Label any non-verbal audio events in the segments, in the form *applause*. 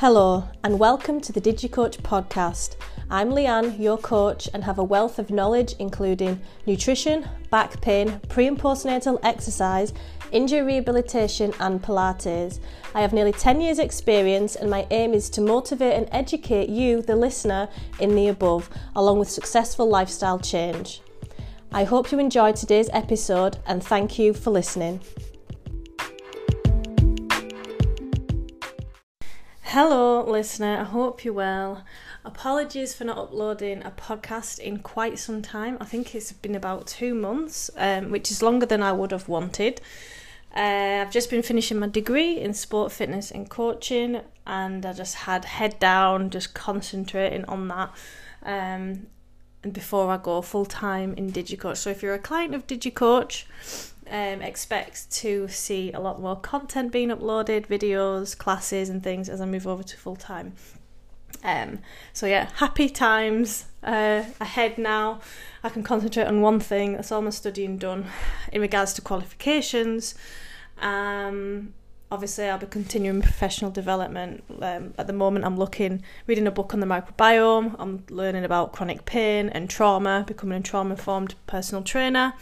Hello, and welcome to the DigiCoach podcast. I'm Leanne, your coach, and have a wealth of knowledge including nutrition, back pain, pre and postnatal exercise, injury rehabilitation, and Pilates. I have nearly 10 years' experience, and my aim is to motivate and educate you, the listener, in the above, along with successful lifestyle change. I hope you enjoyed today's episode, and thank you for listening. Hello, listener. I hope you're well. Apologies for not uploading a podcast in quite some time. I think it's been about two months, um, which is longer than I would have wanted. Uh, I've just been finishing my degree in sport fitness and coaching, and I just had head down, just concentrating on that. Um, and before I go full time in DigiCoach. So if you're a client of DigiCoach, um, expect to see a lot more content being uploaded, videos, classes, and things as I move over to full time. Um, so yeah, happy times uh, ahead now. I can concentrate on one thing. That's all my studying done. In regards to qualifications, um, obviously I'll be continuing professional development. Um, at the moment, I'm looking, reading a book on the microbiome. I'm learning about chronic pain and trauma, becoming a trauma-informed personal trainer.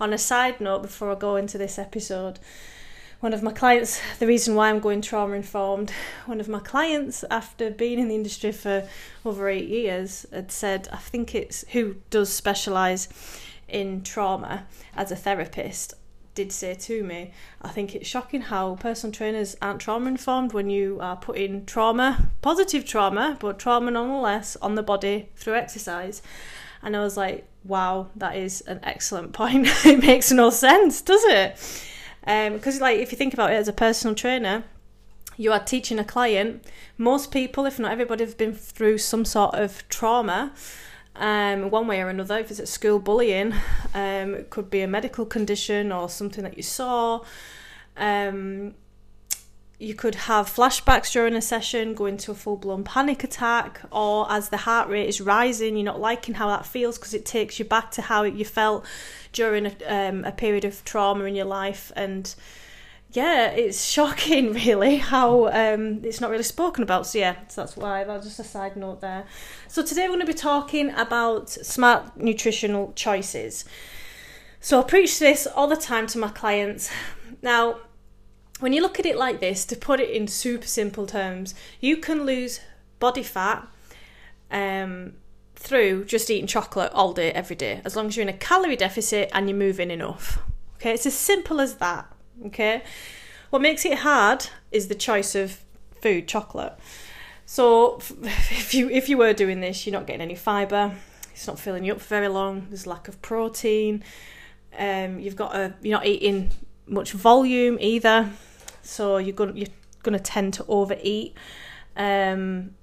On a side note, before I go into this episode, one of my clients, the reason why I'm going trauma informed, one of my clients, after being in the industry for over eight years, had said, I think it's who does specialise in trauma as a therapist, did say to me, I think it's shocking how personal trainers aren't trauma informed when you are putting trauma, positive trauma, but trauma nonetheless, on the body through exercise. And I was like, wow, that is an excellent point. *laughs* it makes no sense, does it? Because, um, like, if you think about it as a personal trainer, you are teaching a client. Most people, if not everybody, have been through some sort of trauma, um, one way or another. If it's at school bullying, um, it could be a medical condition or something that you saw. Um, you could have flashbacks during a session, go into a full blown panic attack, or as the heart rate is rising, you're not liking how that feels because it takes you back to how you felt during a, um, a period of trauma in your life. And yeah, it's *laughs* shocking, really, how um, it's not really spoken about. So, yeah, so that's why that's just a side note there. So, today we're going to be talking about smart nutritional choices. So, I preach this all the time to my clients. Now, when you look at it like this, to put it in super simple terms, you can lose body fat um, through just eating chocolate all day, every day, as long as you're in a calorie deficit and you're moving enough. Okay, it's as simple as that. Okay, what makes it hard is the choice of food, chocolate. So *laughs* if you if you were doing this, you're not getting any fibre. It's not filling you up for very long. There's lack of protein. Um, you've got a you're not eating much volume either, so you're going you're going to tend to overeat, um,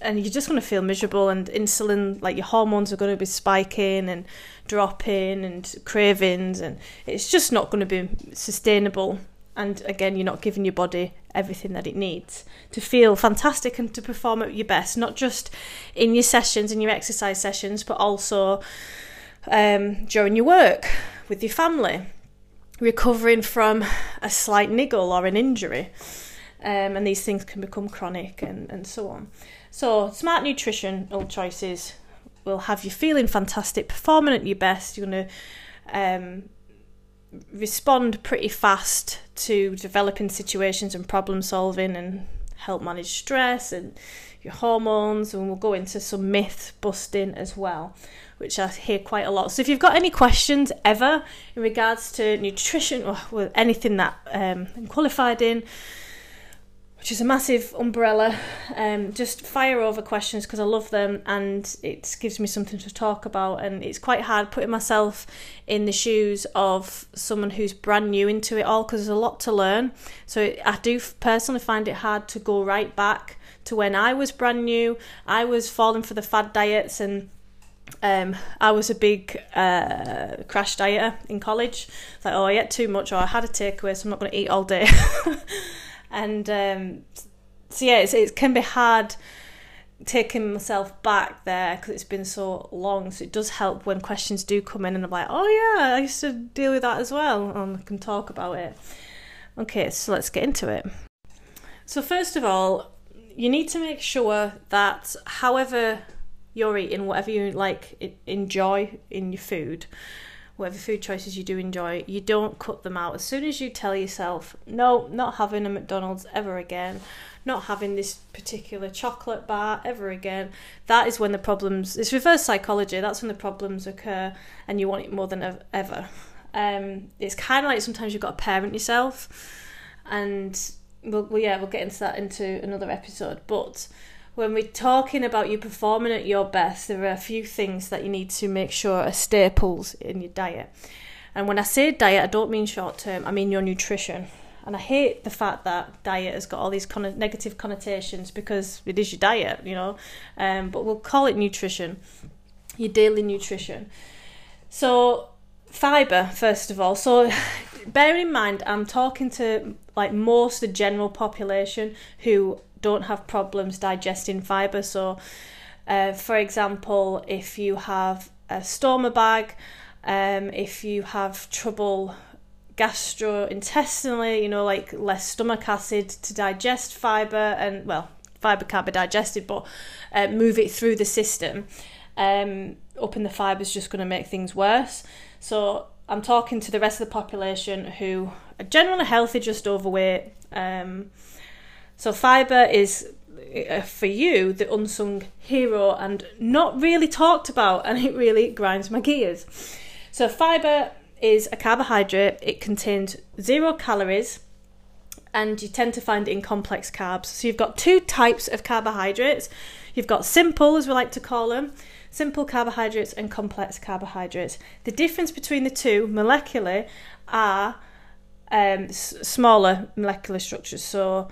and you're just going to feel miserable. And insulin, like your hormones, are going to be spiking and dropping, and cravings, and it's just not going to be sustainable. And again, you're not giving your body everything that it needs to feel fantastic and to perform at your best, not just in your sessions, in your exercise sessions, but also um, during your work with your family recovering from a slight niggle or an injury. Um, and these things can become chronic and, and so on. So, smart nutritional choices will have you feeling fantastic, performing at your best. You're going to um, respond pretty fast to developing situations and problem solving and help manage stress and your hormones. And we'll go into some myth busting as well which I hear quite a lot. So if you've got any questions ever in regards to nutrition or anything that um, I'm qualified in, which is a massive umbrella, um, just fire over questions because I love them and it gives me something to talk about. And it's quite hard putting myself in the shoes of someone who's brand new into it all because there's a lot to learn. So I do personally find it hard to go right back to when I was brand new. I was falling for the fad diets and um, I was a big uh, crash dieter in college. It's like, oh, I ate too much, or I had a takeaway, so I'm not going to eat all day. *laughs* and um, so yeah, it can be hard taking myself back there because it's been so long. So it does help when questions do come in, and I'm like, oh yeah, I used to deal with that as well, and I can talk about it. Okay, so let's get into it. So, first of all, you need to make sure that however you're eating, whatever you like, enjoy in your food, whatever food choices you do enjoy, you don't cut them out. As soon as you tell yourself, no, not having a McDonald's ever again, not having this particular chocolate bar ever again, that is when the problems, it's reverse psychology, that's when the problems occur and you want it more than ever. Um, it's kind of like sometimes you've got to parent yourself and we'll, well, yeah, we'll get into that into another episode. But when we're talking about you performing at your best, there are a few things that you need to make sure are staples in your diet. And when I say diet, I don't mean short term, I mean your nutrition. And I hate the fact that diet has got all these con- negative connotations because it is your diet, you know. Um, but we'll call it nutrition, your daily nutrition. So, fiber, first of all. So, *laughs* bear in mind, I'm talking to like most the general population who don't have problems digesting fiber. So, uh, for example, if you have a stoma bag, um, if you have trouble gastrointestinally, you know, like less stomach acid to digest fiber, and well, fiber can't be digested, but uh, move it through the system. Um, up in the fiber is just going to make things worse. So I'm talking to the rest of the population who are generally healthy, just overweight. Um, so fibre is uh, for you the unsung hero and not really talked about, and it really grinds my gears. So fibre is a carbohydrate. It contains zero calories, and you tend to find it in complex carbs. So you've got two types of carbohydrates. You've got simple, as we like to call them, simple carbohydrates and complex carbohydrates. The difference between the two molecularly are um, smaller molecular structures. So,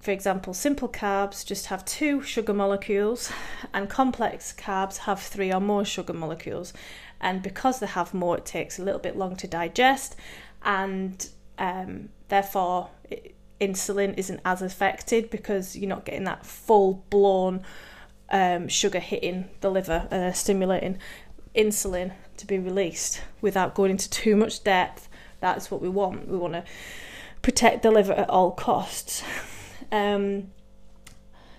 for example, simple carbs just have two sugar molecules, and complex carbs have three or more sugar molecules. And because they have more, it takes a little bit long to digest, and um, therefore, it, insulin isn't as affected because you're not getting that full blown um, sugar hitting the liver and uh, stimulating insulin to be released without going into too much depth. That's what we want. We want to protect the liver at all costs. *laughs* Um,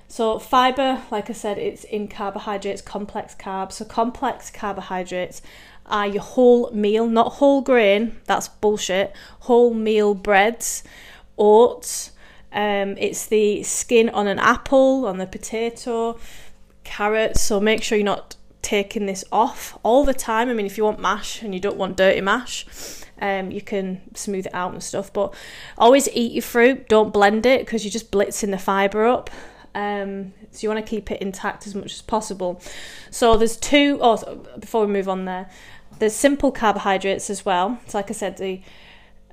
so fiber, like I said, it's in carbohydrates, complex carbs. So complex carbohydrates are your whole meal, not whole grain. That's bullshit. Whole meal breads, oats. Um, it's the skin on an apple, on the potato, carrots. So make sure you're not taking this off all the time. I mean, if you want mash and you don't want dirty mash, um, you can smooth it out and stuff. But always eat your fruit. Don't blend it because you're just blitzing the fibre up. Um, so you want to keep it intact as much as possible. So there's two. Oh, before we move on there, there's simple carbohydrates as well. So like I said, the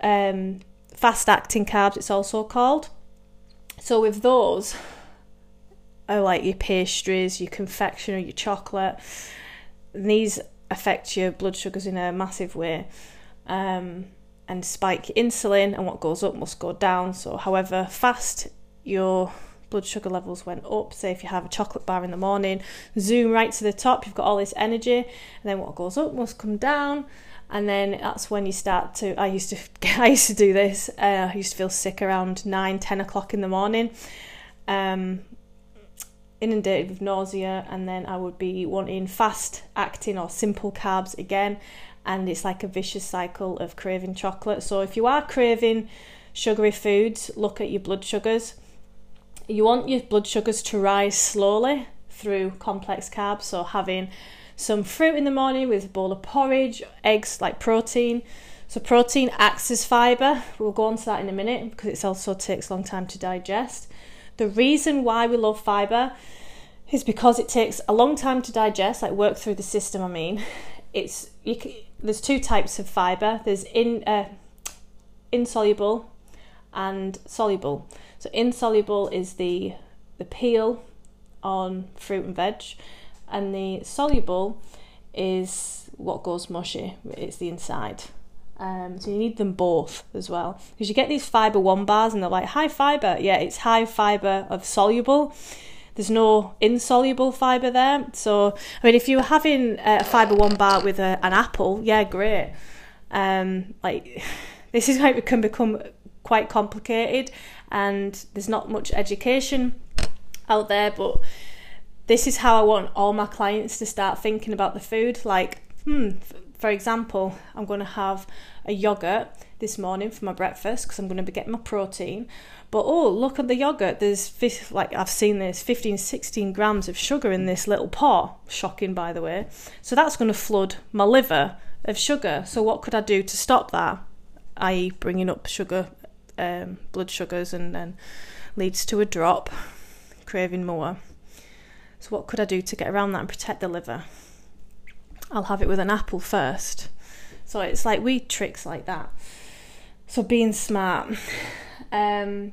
um, fast acting carbs. It's also called. So with those, are like your pastries, your confectionery, your chocolate. These affect your blood sugars in a massive way. Um, and spike insulin, and what goes up must go down. So, however fast your blood sugar levels went up, say if you have a chocolate bar in the morning, zoom right to the top, you've got all this energy, and then what goes up must come down. And then that's when you start to. I used to, *laughs* I used to do this. Uh, I used to feel sick around nine, ten o'clock in the morning. Um, inundated with nausea, and then I would be wanting fast acting or simple carbs again, and it's like a vicious cycle of craving chocolate. So if you are craving sugary foods, look at your blood sugars. You want your blood sugars to rise slowly through complex carbs, so having some fruit in the morning with a bowl of porridge, eggs like protein. So protein acts as fibre. We'll go on to that in a minute because it also takes a long time to digest. The reason why we love fibre is because it takes a long time to digest, like work through the system. I mean, it's you there's two types of fibre. There's in uh, insoluble and soluble. So insoluble is the the peel on fruit and veg, and the soluble is what goes mushy. It's the inside. Um, so you need them both as well because you get these fiber one bars and they're like high fiber. Yeah, it's high fiber of soluble. There's no insoluble fiber there. So I mean, if you were having a fiber one bar with a, an apple, yeah, great. Um, like *laughs* this is how it can become quite complicated and there's not much education out there, but this is how I want all my clients to start thinking about the food. Like, hmm, for example, I'm going to have a yogurt this morning for my breakfast because I'm going to be getting my protein. But oh, look at the yogurt. There's like I've seen this 15, 16 grams of sugar in this little pot. Shocking, by the way. So that's going to flood my liver of sugar. So what could I do to stop that? I.e., bringing up sugar, um, blood sugars, and then leads to a drop, craving more. So what could I do to get around that and protect the liver? I'll have it with an apple first. So it's like we tricks like that. So being smart. Um,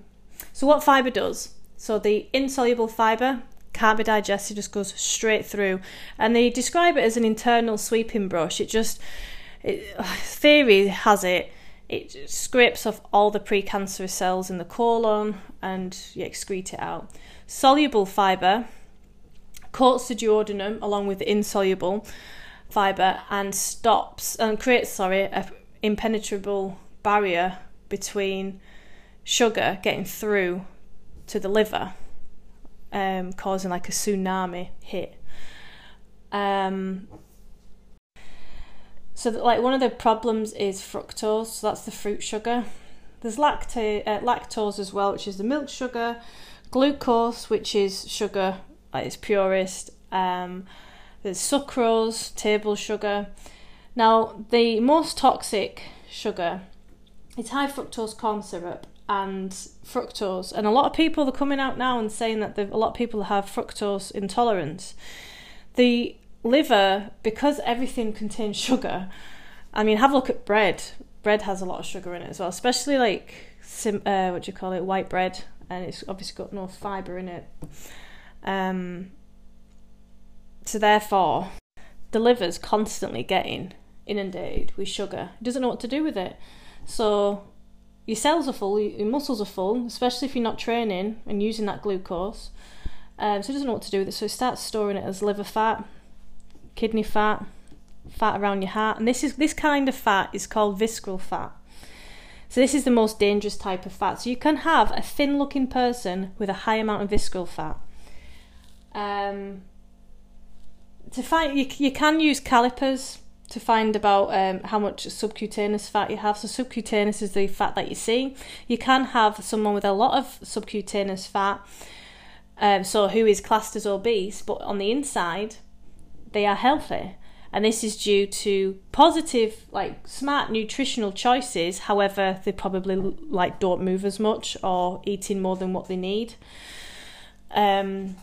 so what fibre does? So the insoluble fibre can't be digested, just goes straight through. And they describe it as an internal sweeping brush. It just, it, *sighs* theory has it, it scrapes off all the precancerous cells in the colon and you excrete it out. Soluble fibre coats the duodenum along with the insoluble fibre and stops and creates, sorry, impenetrable barrier between sugar getting through to the liver, um, causing like a tsunami hit. Um, so, that, like, one of the problems is fructose, so that's the fruit sugar. There's lacta- uh, lactose as well, which is the milk sugar, glucose, which is sugar at its purest. Um, there's sucrose, table sugar. Now, the most toxic sugar is high fructose corn syrup, and fructose. And a lot of people are coming out now and saying that a lot of people have fructose intolerance. The liver, because everything contains sugar, I mean, have a look at bread. Bread has a lot of sugar in it as well, especially like uh, what do you call it, white bread, and it's obviously got no fibre in it. Um, so therefore, the liver's constantly getting inundated with sugar. It doesn't know what to do with it. So your cells are full, your muscles are full, especially if you're not training and using that glucose. Um, so it doesn't know what to do with it. So it starts storing it as liver fat, kidney fat, fat around your heart, and this is this kind of fat is called visceral fat. So this is the most dangerous type of fat. So you can have a thin-looking person with a high amount of visceral fat. Um, to find you, you can use calipers to find about um, how much subcutaneous fat you have. So, subcutaneous is the fat that you see. You can have someone with a lot of subcutaneous fat, um, so who is classed as obese, but on the inside, they are healthy. And this is due to positive, like smart nutritional choices. However, they probably like don't move as much or eating more than what they need. Um,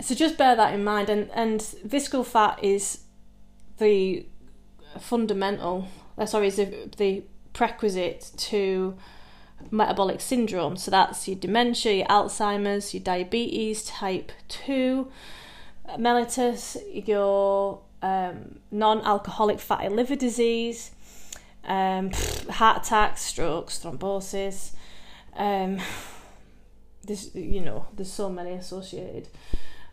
so just bear that in mind. And and visceral fat is the fundamental, uh, sorry, is the, the prerequisite to metabolic syndrome. So that's your dementia, your Alzheimer's, your diabetes type 2, mellitus, your um, non alcoholic fatty liver disease, um, heart attacks, strokes, thrombosis. Um, *sighs* there's, you know, there's so many associated.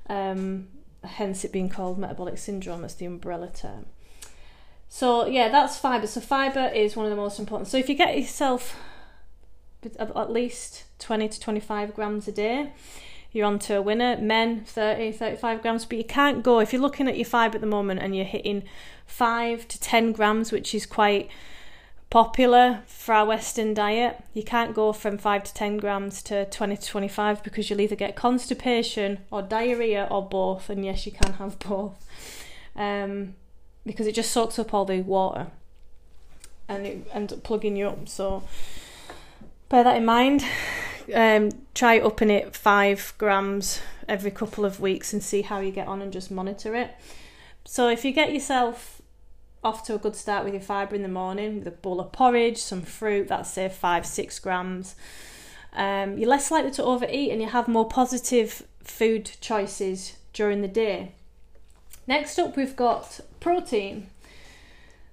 Um, hence it being called metabolic syndrome as the umbrella term. So yeah, that's fibre. So fibre is one of the most important. So if you get yourself at least 20 to 25 grams a day, you're on to a winner. Men 30, 35 grams, but you can't go if you're looking at your fibre at the moment and you're hitting 5 to 10 grams, which is quite popular for our Western diet. You can't go from 5 to 10 grams to 20 to 25 because you'll either get constipation or diarrhea or both. And yes, you can have *laughs* both um, because it just soaks up all the water and it ends up plugging you up. So bear that in mind. Um, try upping it 5 grams every couple of weeks and see how you get on and just monitor it. So if you get yourself off to a good start with your fibre in the morning with a bowl of porridge, some fruit, that's say five, six grams. Um, you're less likely to overeat and you have more positive food choices during the day. Next up, we've got protein.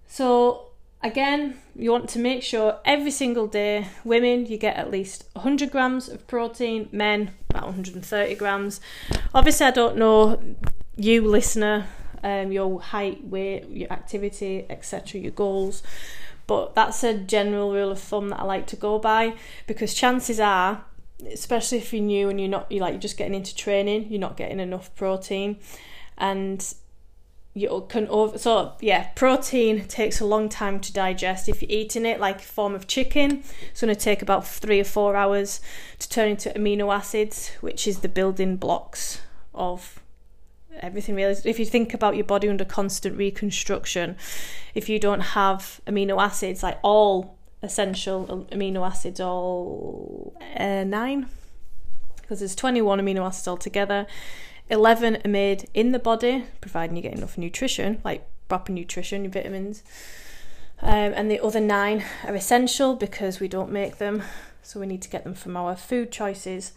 So, again, you want to make sure every single day, women, you get at least 100 grams of protein, men, about 130 grams. Obviously, I don't know you, listener, um, your height, weight, your activity, etc., your goals. But that's a general rule of thumb that I like to go by because chances are, especially if you're new and you're not, you like you're just getting into training, you're not getting enough protein, and you can over so yeah protein takes a long time to digest if you're eating it like a form of chicken it's going to take about three or four hours to turn into amino acids which is the building blocks of everything really if you think about your body under constant reconstruction if you don't have amino acids like all essential amino acids all uh, nine because there's 21 amino acids altogether 11 are made in the body providing you get enough nutrition like proper nutrition your vitamins um, and the other nine are essential because we don't make them so we need to get them from our food choices.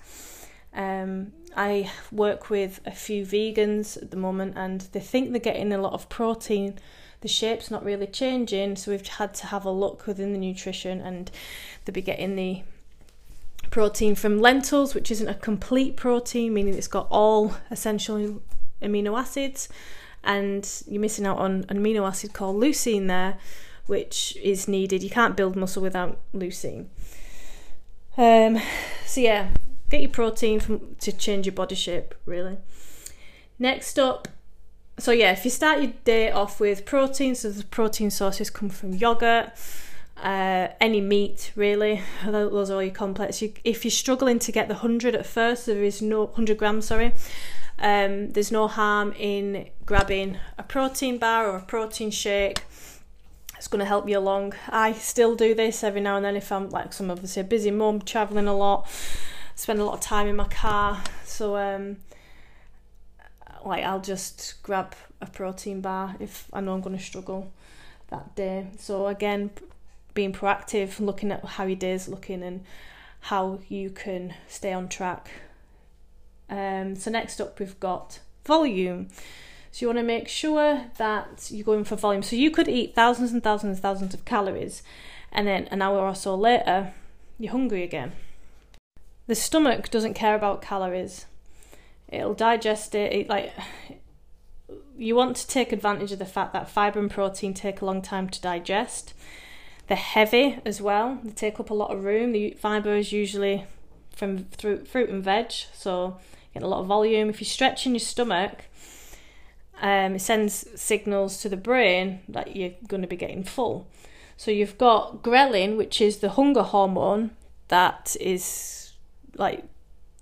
Um, I work with a few vegans at the moment and they think they're getting a lot of protein. The shape's not really changing, so we've had to have a look within the nutrition and they'll be getting the protein from lentils, which isn't a complete protein, meaning it's got all essential amino acids, and you're missing out on an amino acid called leucine there, which is needed. You can't build muscle without leucine. Um, so yeah, get your protein from, to change your body shape, really. Next up, so yeah, if you start your day off with protein, so the protein sources come from yogurt, uh, any meat really. Those are all your complex. You, if you're struggling to get the hundred at first, there is no hundred grams. Sorry, um, there's no harm in grabbing a protein bar or a protein shake. It's going to help you along. I still do this every now and then if I'm like some obviously a busy mum, traveling a lot spend a lot of time in my car. So um, like I'll just grab a protein bar if I know I'm going to struggle that day. So again, being proactive, looking at how your day's looking and how you can stay on track. Um, so next up we've got volume. So you want to make sure that you're going for volume. So you could eat thousands and thousands and thousands of calories, and then an hour or so later, you're hungry again. The stomach doesn't care about calories. It'll digest it, it like you want to take advantage of the fact that fibre and protein take a long time to digest. They're heavy as well. They take up a lot of room. The fibre is usually from fruit, fruit and veg, so you get a lot of volume. If you're stretching your stomach, um, it sends signals to the brain that you're going to be getting full. So you've got ghrelin, which is the hunger hormone that is like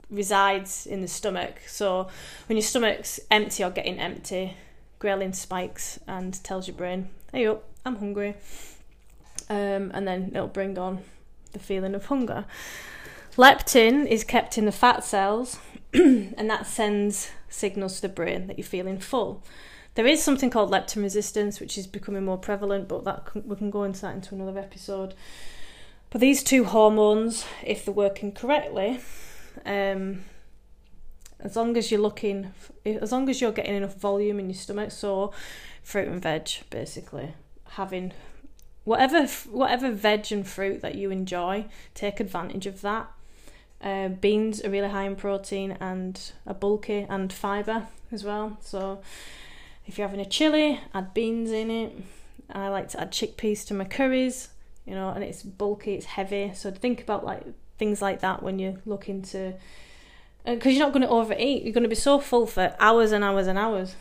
resides in the stomach. So when your stomach's empty or getting empty, ghrelin spikes and tells your brain, "Hey up, I'm hungry," um, and then it'll bring on the feeling of hunger. Leptin is kept in the fat cells, *clears throat* and that sends signals to the brain that you're feeling full. There is something called leptin resistance, which is becoming more prevalent, but that we can go into that into another episode. But these two hormones, if they're working correctly, um, as long as you're looking, as long as you're getting enough volume in your stomach, so fruit and veg, basically having whatever whatever veg and fruit that you enjoy, take advantage of that. Uh, beans are really high in protein and are bulky and fibre as well. So if you're having a chili, add beans in it. I like to add chickpeas to my curries you know, and it's bulky, it's heavy. So think about like things like that when you're looking to, because uh, you're not going to overeat. You're going to be so full for hours and hours and hours.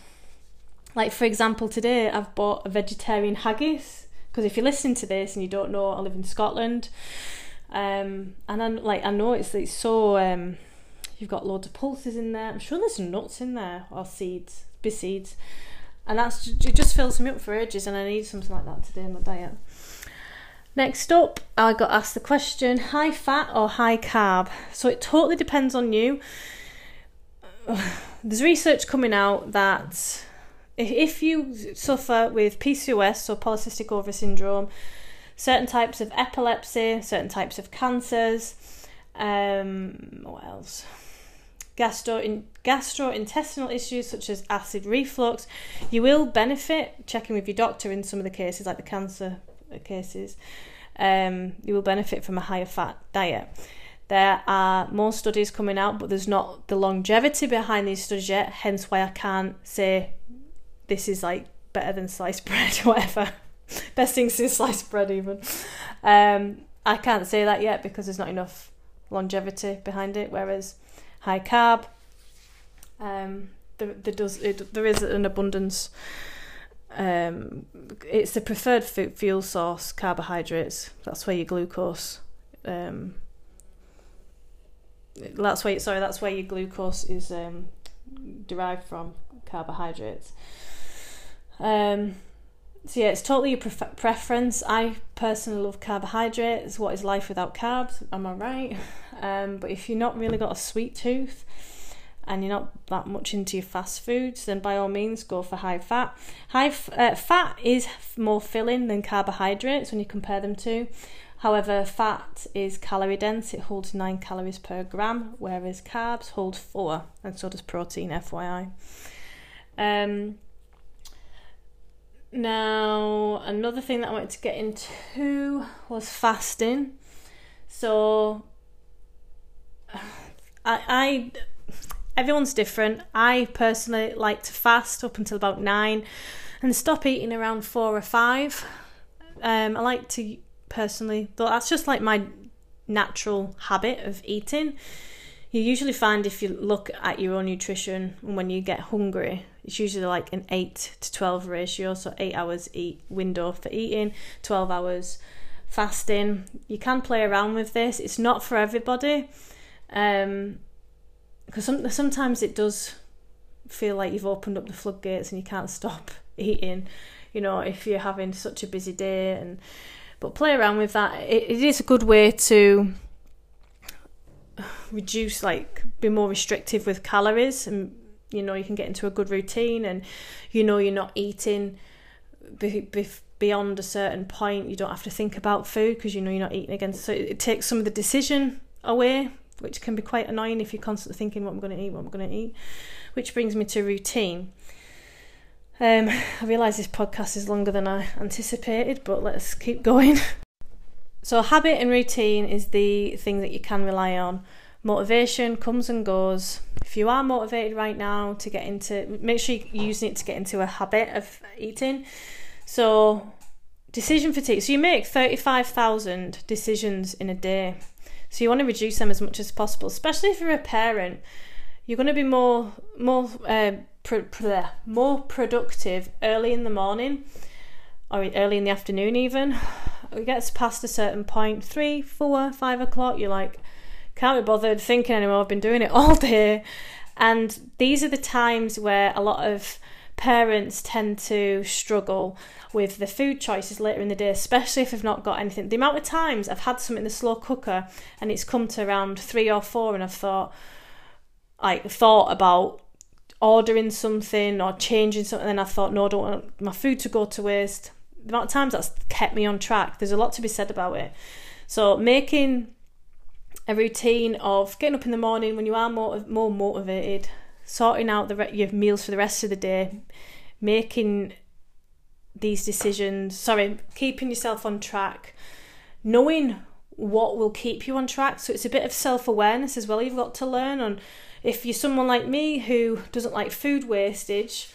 Like for example, today I've bought a vegetarian haggis because if you're listening to this and you don't know, I live in Scotland, um, and I like I know it's it's so um, you've got loads of pulses in there. I'm sure there's nuts in there or seeds, be seeds, and that's it just fills me up for ages. And I need something like that today in my diet. Next up, I got asked the question high fat or high carb? So it totally depends on you. *sighs* There's research coming out that if you suffer with PCOS, so polycystic ovary syndrome, certain types of epilepsy, certain types of cancers, um, what else? Gastro in, gastrointestinal issues such as acid reflux, you will benefit checking with your doctor in some of the cases, like the cancer cases, um, you will benefit from a higher fat diet. There are more studies coming out, but there's not the longevity behind these studies yet, hence why I can't say this is like better than sliced *laughs* bread or whatever. Best thing since sliced bread, even. Um, I can't say that yet because there's not enough longevity behind it. Whereas high carb, um, there, there does it, there is an abundance. Um, it's the preferred fuel source, carbohydrates. That's where your glucose. Um, that's where sorry, that's where your glucose is um, derived from carbohydrates. Um, so yeah, it's totally your pref- preference. I personally love carbohydrates. What is life without carbs? Am I right? *laughs* Um, but if you're not really got a sweet tooth and you're not that much into your fast foods, then by all means go for high fat. High f- uh, fat is more filling than carbohydrates when you compare them to. However, fat is calorie dense, it holds 9 calories per gram, whereas carbs hold 4, and so does protein, FYI. Um, now, another thing that I wanted to get into was fasting. So, *sighs* I, I everyone's different. I personally like to fast up until about nine, and stop eating around four or five. Um, I like to personally, though that's just like my natural habit of eating. You usually find if you look at your own nutrition when you get hungry, it's usually like an 8 to 12 ratio, so 8 hours eat window for eating, 12 hours fasting. You can play around with this. It's not for everybody. Um because some, sometimes it does feel like you've opened up the floodgates and you can't stop *laughs* eating, you know, if you're having such a busy day and but play around with that. it, it is a good way to reduce like be more restrictive with calories and you know you can get into a good routine and you know you're not eating be, be, beyond a certain point you don't have to think about food because you know you're not eating again so it takes some of the decision away which can be quite annoying if you're constantly thinking what I'm going to eat what I'm going to eat which brings me to routine um, I realise this podcast is longer than I anticipated but let's keep going *laughs* so habit and routine is the thing that you can rely on motivation comes and goes. If you are motivated right now to get into, make sure you're using it to get into a habit of eating. So, decision fatigue. So, you make 35,000 decisions in a day. So, you want to reduce them as much as possible, especially if you're a parent. You're going to be more, more, uh, more productive early in the morning or early in the afternoon, even. It gets past a certain point, three, four, five o'clock, you're like, can't be bothered thinking anymore. I've been doing it *laughs* all day. And these are the times where a lot of parents tend to struggle with the food choices later in the day, especially if I've not got anything. The amount of times I've had something in the slow cooker and it's come to around three or four, and I've thought, like, thought about ordering something or changing something, and I thought, no, I don't want my food to go to waste. The amount of times that's kept me on track, there's a lot to be said about it. So, making a routine of getting up in the morning when you are more more motivated, sorting out the re- your meals for the rest of the day, making these decisions. Sorry, keeping yourself on track, knowing what will keep you on track. So it's a bit of self awareness as well. You've got to learn on if you're someone like me who doesn't like food wastage,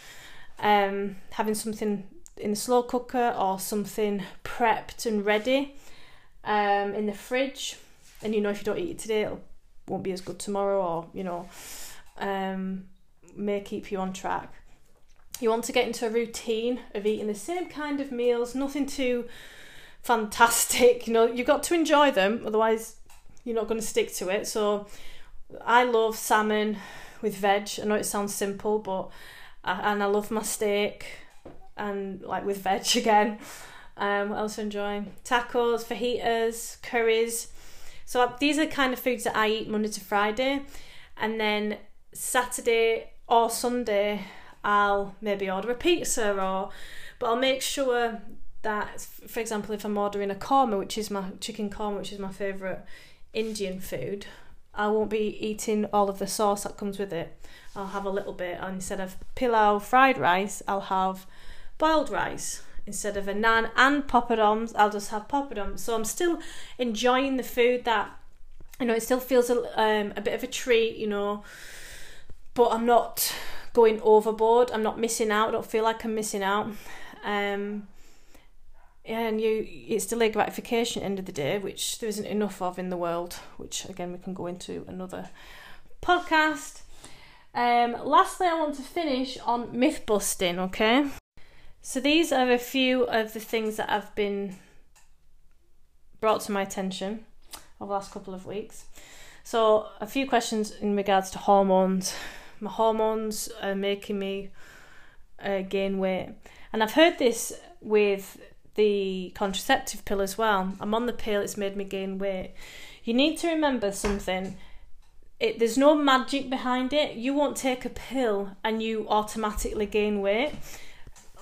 um, having something in the slow cooker or something prepped and ready um, in the fridge and you know if you don't eat it today it won't be as good tomorrow or you know um, may keep you on track you want to get into a routine of eating the same kind of meals nothing too fantastic you know you've got to enjoy them otherwise you're not going to stick to it. So i love salmon with veg. I know it sounds simple but and i love my steak and like with veg *laughs* again. Um, what else enjoy? Tacos fajitas curries. So these are the kind of foods that I eat Monday to Friday, and then Saturday or Sunday I'll maybe order a pizza or, but I'll make sure that, for example, if I'm ordering a korma, which is my chicken korma, which is my favourite Indian food, I won't be eating all of the sauce that comes with it. I'll have a little bit, and instead of pilau fried rice, I'll have boiled rice instead of a naan and poppadoms, I'll just have poppadoms. So I'm still enjoying the food that, you know, it still feels a, um, a bit of a treat, you know, but I'm not going overboard. I'm not missing out. I don't feel like I'm missing out. Um, and you it's delayed gratification at the end of the day, which there isn't enough of in the world, which again we can go into another podcast. Um, lastly, I want to finish on myth busting, okay? So these are a few of the things that have been brought to my attention over the last couple of weeks. So, a few questions in regards to hormones. My hormones are making me uh, gain weight. And I've heard this with the contraceptive pill as well. I'm on the pill, it's made me gain weight. You need to remember something. It, there's no magic behind it. You won't take a pill and you automatically gain weight.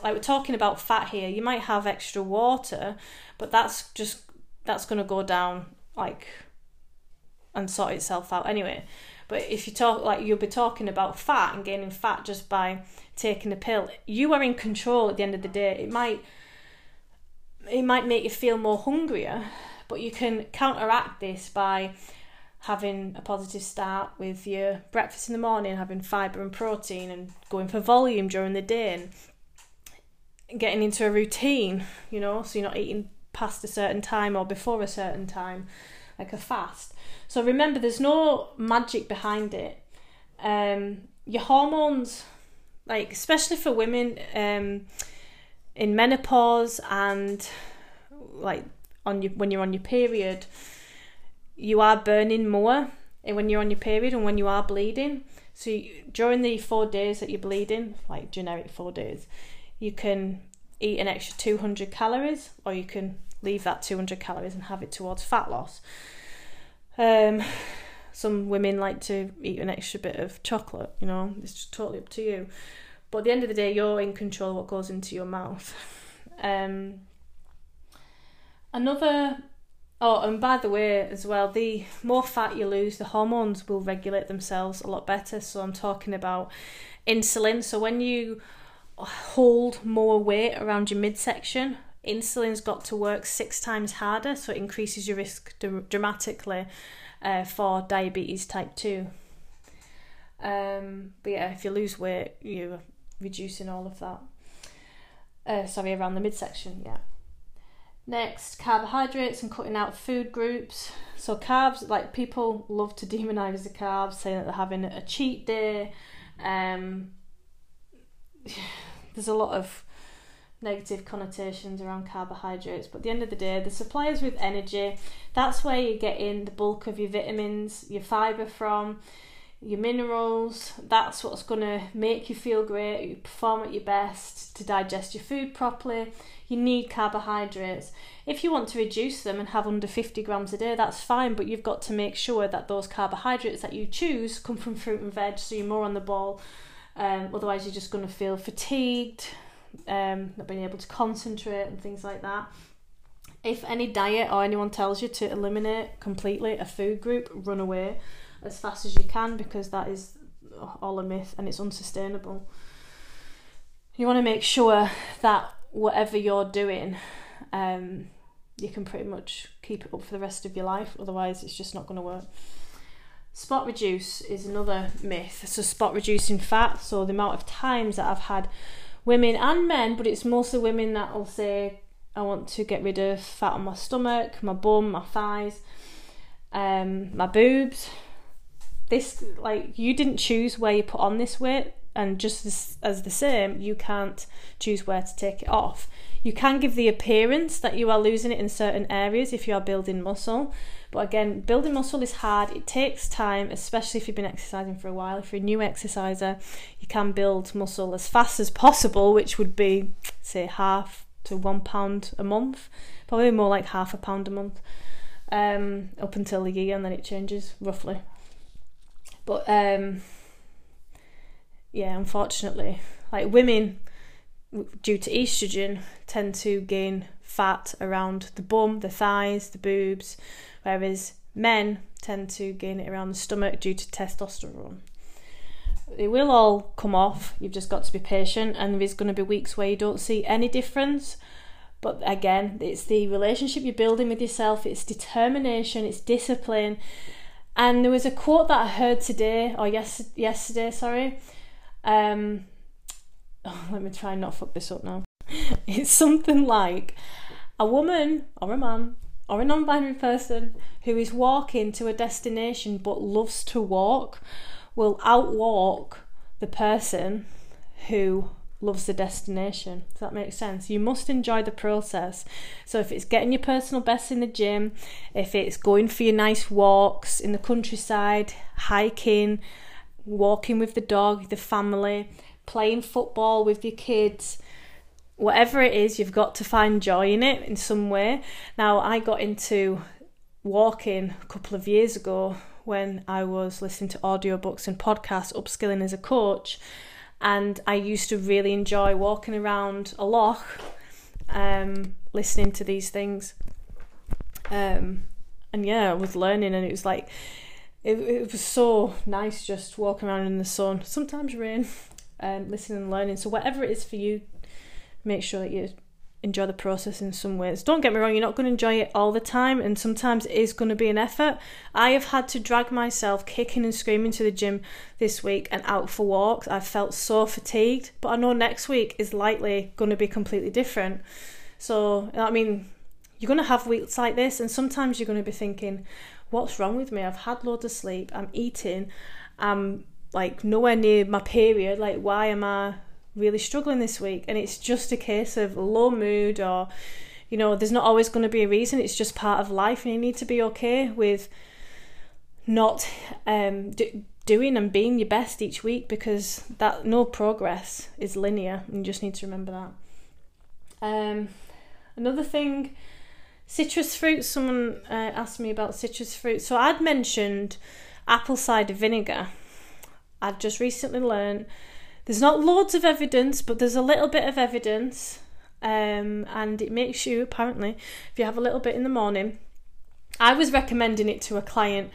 Like we're talking about fat here, you might have extra water, but that's just that's going to go down like and sort itself out anyway. But if you talk like you'll be talking about fat and gaining fat just by taking a pill, you are in control at the end of the day. It might it might make you feel more hungrier, but you can counteract this by having a positive start with your breakfast in the morning, having fibre and protein and going for volume during the day and getting into a routine, you know, so you're not eating past a certain time or before a certain time, like a fast. So remember, there's no magic behind it. Um, your hormones, like especially for women, um, in menopause and like on your when you're on your period, you are burning more when you're on your period and when you are bleeding. So you, during the four days that you're bleeding, like generic four days, you can eat an extra 200 calories or you can leave that 200 calories and have it towards fat loss. Um, some women like to eat an extra bit of chocolate, you know, it's just totally up to you. But at the end of the day, you're in control of what goes into your mouth. *laughs* Um, another, oh, and by the way, as well, the more fat you lose, the hormones will regulate themselves a lot better. So I'm talking about insulin. So when you hold more weight around your midsection, insulin's got to work six times harder, so it increases your risk dramatically uh, for diabetes type 2. Um, but yeah, if you lose weight, you're reducing all of that. Uh, sorry, around the midsection, yeah. Next, carbohydrates and cutting out food groups. So, carbs, like people love to *laughs* demonize the carbs, saying that they're having a cheat day. Um, *sighs* there's a lot of negative connotations around carbohydrates but at the end of the day the suppliers with energy that's where you get in the bulk of your vitamins your fibre from your minerals. That's what's going to make you feel great you perform at your best to digest your food properly. You need carbohydrates. If you want to reduce them and have under 50 grams a day that's fine but you've got to make sure that those carbohydrates that you choose come from fruit and veg so you're more on the ball. Um, otherwise you're just going to feel fatigued um, not being able to concentrate and things like that. If any diet or anyone tells you to eliminate completely a food group, run away as fast as you can because that is all a myth and it's unsustainable. You want to make sure that whatever you're doing, um, you can pretty much keep it up for the rest of your life, otherwise, it's just not going to work. Spot reduce is another myth. So, spot reducing fat, so the amount of times that I've had women and men, but it's mostly women that will say, I want to get rid of fat on my stomach, my bum, my thighs, um, my boobs. This, like, you didn't choose where you put on this weight, and just as, as the same, you can't choose where to take it off. You can give the appearance that you are losing it in certain areas if you are building muscle, but again, building muscle is hard. It takes time, especially if you've been exercising for a while. If you're a new exerciser, you can build muscle as fast as possible, which would be, say, half to one pound a month, probably more like half a pound a month, um, up until the year, and then it changes roughly. But um, yeah, unfortunately, like women, due to estrogen, tend to gain fat around the bum, the thighs, the boobs, whereas men tend to gain it around the stomach due to testosterone. It will all come off, you've just got to be patient, and there is going to be weeks where you don't see any difference. But again, it's the relationship you're building with yourself, it's determination, it's discipline. And there was a quote that I heard today, or yes, yesterday, sorry. Um, oh, *laughs* let me try and not fuck this up now. *laughs* It's something like, a woman or a man or a non binary person who is walking to a destination but loves to walk will outwalk the person who loves the destination. Does that make sense? You must enjoy the process. So if it's getting your personal best in the gym, if it's going for your nice walks in the countryside, hiking, walking with the dog, the family, playing football with your kids, whatever it is, you've got to find joy in it in some way. Now, I got into walking a couple of years ago when I was listening to audiobooks and podcasts, upskilling as a coach and I used to really enjoy walking around a loch, um, listening to these things. Um, and yeah, I was learning, and it was like it, it was so nice just walking around in the sun, sometimes rain, *laughs* and listening and learning. So whatever it is for you, make sure that you enjoy the process in some ways. Don't get me wrong, you're not going to enjoy it all the time, and sometimes it is going to be an effort. I have had to drag myself kicking and screaming to the gym this week and out for walks. I've felt so fatigued, but I know next week is likely going to be completely different. So, I mean, you're going to have weeks like this, and sometimes you're going to be thinking, what's wrong with me? I've had loads of sleep, I'm eating, I'm like nowhere near my period. Like, why am I really struggling this week? And it's just a case of low mood or you know there's not always going to be a reason. It's just part of life and you need to be okay with not um, do, doing and being your best each week because that no progress is linear. And you just need to remember that. Um, another thing citrus fruit. Someone uh, asked me about citrus fruit. So i'd mentioned apple cider vinegar i've just recently learned there's not loads of evidence, but there's a little bit of evidence, um, and it makes you apparently, if you have a little bit in the morning. I was recommending it to a client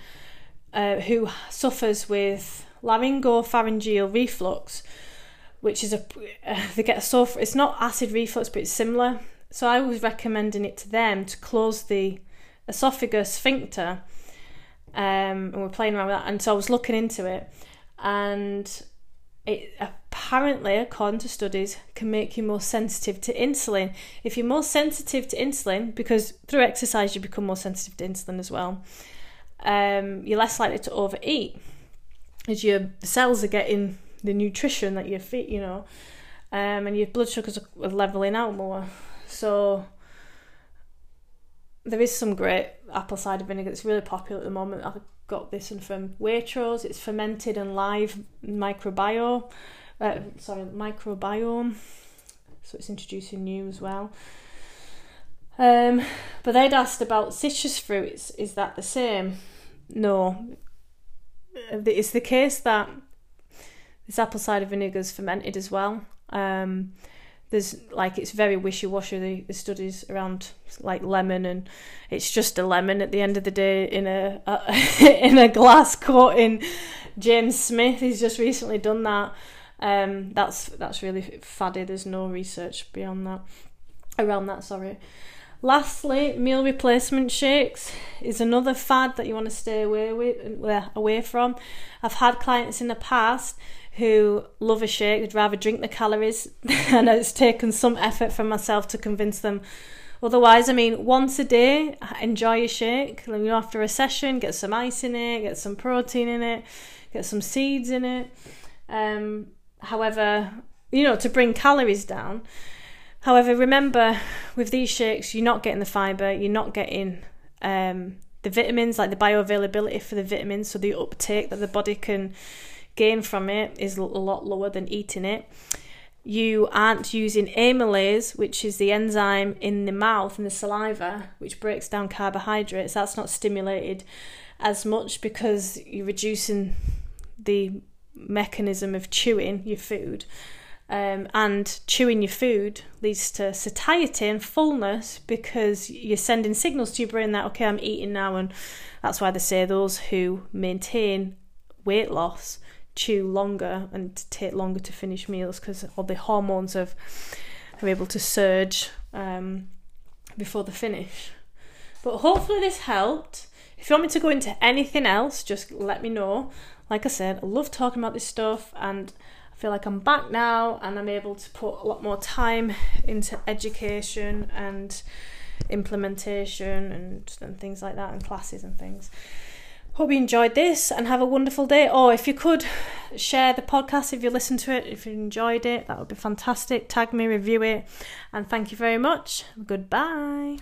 uh, who suffers with laryngopharyngeal reflux, which is a uh, they get a sore. It's not acid reflux, but it's similar. So I was recommending it to them to close the esophagus sphincter, um, and we're playing around with that. And so I was looking into it, and it apparently, according to studies, can make you more sensitive to insulin. If you're more sensitive to insulin, because through exercise you become more sensitive to insulin as well, um, you're less likely to overeat as your cells are getting the nutrition that you feed, you know, um, and your blood sugars are leveling out more. So there is some great apple cider vinegar that's really popular at the moment. I got this one from Waitrose. It's fermented and live microbiome. Uh, sorry, microbiome. So it's introducing new as well. Um, but they'd asked about citrus fruits. Is that the same? No. It's the case that this apple cider vinegar is fermented as well. Um, there's like it's very wishy-washy the, the studies around like lemon and it's just a lemon at the end of the day in a, a *laughs* in a glass coating james smith. He's just recently done that. Um that's that's really faddy. There's no research beyond that around that sorry. Lastly meal replacement shakes is another fad that you want to stay away with away from. I've had clients in the past who love a shake, would rather drink the calories, *laughs* and it's taken some effort from myself to convince them. Otherwise, I mean, once a day, enjoy a shake. You know, after a session, get some ice in it, get some protein in it, get some seeds in it. Um, however, you know, to bring calories down. However, remember with these shakes, you're not getting the fiber, you're not getting um, the vitamins, like the bioavailability for the vitamins, so the uptake that the body can gain from it is a lot lower than eating it. You aren't using amylase, which is the enzyme in the mouth and the saliva, which breaks down carbohydrates. That's not stimulated as much because you're reducing the mechanism of chewing your food. Um, and chewing your food leads to satiety and fullness because you're sending signals to your brain that okay i'm eating now and that's why they say those who maintain weight loss chew longer and take longer to finish meals because all the hormones of are able to surge um, before the finish. But hopefully this helped. If you want me to go into anything else, just let me know. Like I said, I love talking about this stuff and I feel like I'm back now and I'm able to put a lot more time into education and implementation and, and things like that and classes and things. Hope you enjoyed this and have a wonderful day. Or if you could share the podcast if you listen to it, if you enjoyed it, that would be fantastic. Tag me, review it, and thank you very much. Goodbye.